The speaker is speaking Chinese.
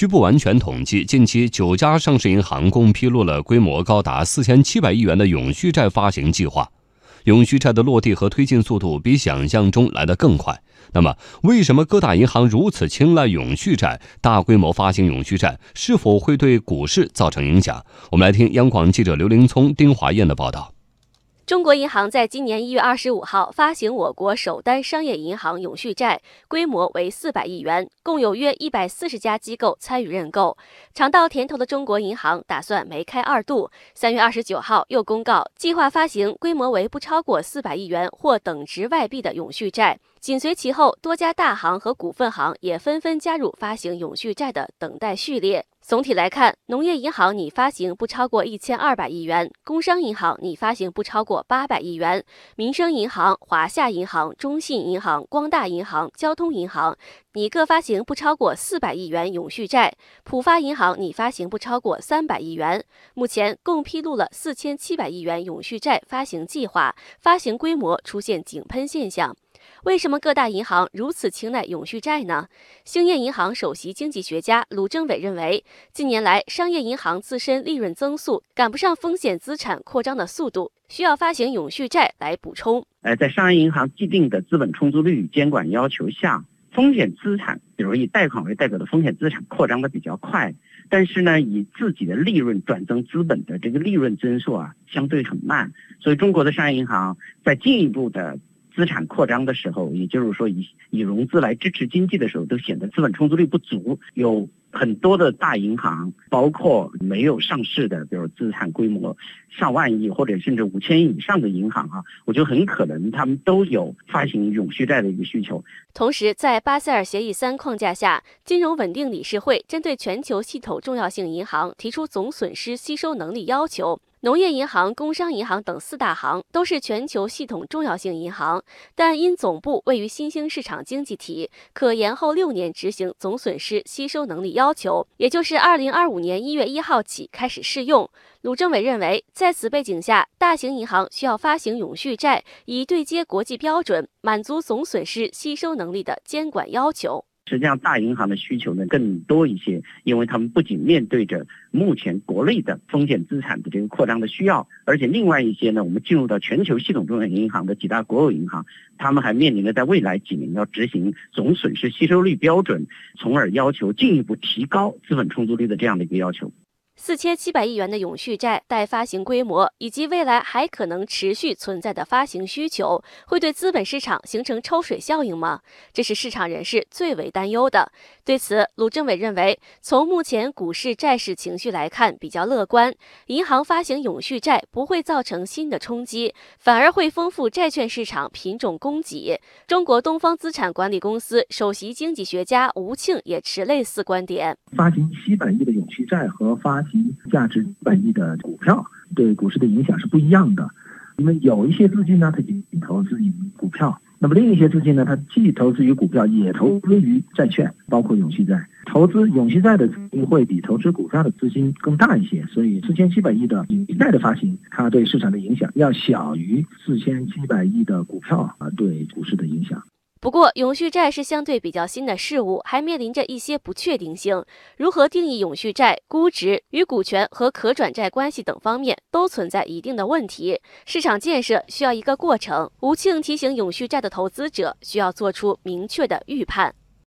据不完全统计，近期九家上市银行共披露了规模高达四千七百亿元的永续债发行计划。永续债的落地和推进速度比想象中来得更快。那么，为什么各大银行如此青睐永续债？大规模发行永续债是否会对股市造成影响？我们来听央广记者刘林聪、丁华燕的报道。中国银行在今年一月二十五号发行我国首单商业银行永续债，规模为四百亿元，共有约一百四十家机构参与认购。尝到甜头的中国银行打算梅开二度，三月二十九号又公告计划发行规模为不超过四百亿元或等值外币的永续债。紧随其后，多家大行和股份行也纷纷加入发行永续债的等待序列。总体来看，农业银行拟发行不超过一千二百亿元，工商银行拟发行不超过八百亿元，民生银行、华夏银行、中信银行、光大银行、交通银行拟各发行不超过四百亿元永续债，浦发银行拟发行不超过三百亿元。目前共披露了四千七百亿元永续债发行计划，发行规模出现井喷现象。为什么各大银行如此青睐永续债呢？兴业银行首席经济学家鲁政委认为，近年来商业银行自身利润增速赶不上风险资产扩张的速度，需要发行永续债来补充。呃，在商业银行既定的资本充足率监管要求下，风险资产，比如以贷款为代表的风险资产扩张的比较快，但是呢，以自己的利润转增资本的这个利润增速啊，相对很慢。所以，中国的商业银行在进一步的。资产扩张的时候，也就是说以以融资来支持经济的时候，都显得资本充足率不足。有很多的大银行，包括没有上市的，比如资产规模上万亿或者甚至五千亿以上的银行啊，我觉得很可能他们都有发行永续债的一个需求。同时，在巴塞尔协议三框架下，金融稳定理事会针对全球系统重要性银行提出总损失吸收能力要求。农业银行、工商银行等四大行都是全球系统重要性银行，但因总部位于新兴市场经济体，可延后六年执行总损失吸收能力要求，也就是二零二五年一月一号起开始适用。鲁政委认为，在此背景下，大型银行需要发行永续债，以对接国际标准，满足总损失吸收能力的监管要求。实际上，大银行的需求呢更多一些，因为他们不仅面对着目前国内的风险资产的这个扩张的需要，而且另外一些呢，我们进入到全球系统重要银行的几大国有银行，他们还面临着在未来几年要执行总损失吸收率标准，从而要求进一步提高资本充足率的这样的一个要求。四千七百亿元的永续债待发行规模，以及未来还可能持续存在的发行需求，会对资本市场形成抽水效应吗？这是市场人士最为担忧的。对此，鲁政委认为，从目前股市债市情绪来看，比较乐观。银行发行永续债不会造成新的冲击，反而会丰富债券市场品种供给。中国东方资产管理公司首席经济学家吴庆也持类似观点：发行七百亿的永续债和发价值百亿的股票对股市的影响是不一样的，因为有一些资金呢，它仅投资于股票；那么另一些资金呢，它既投资于股票，也投资于债券，包括永续债。投资永续债的资金会比投资股票的资金更大一些，所以四千七百亿的永续债的发行，它对市场的影响要小于四千七百亿的股票啊对股市的影响。不过，永续债是相对比较新的事物，还面临着一些不确定性。如何定义永续债、估值与股权和可转债关系等方面，都存在一定的问题。市场建设需要一个过程。吴庆提醒，永续债的投资者需要做出明确的预判。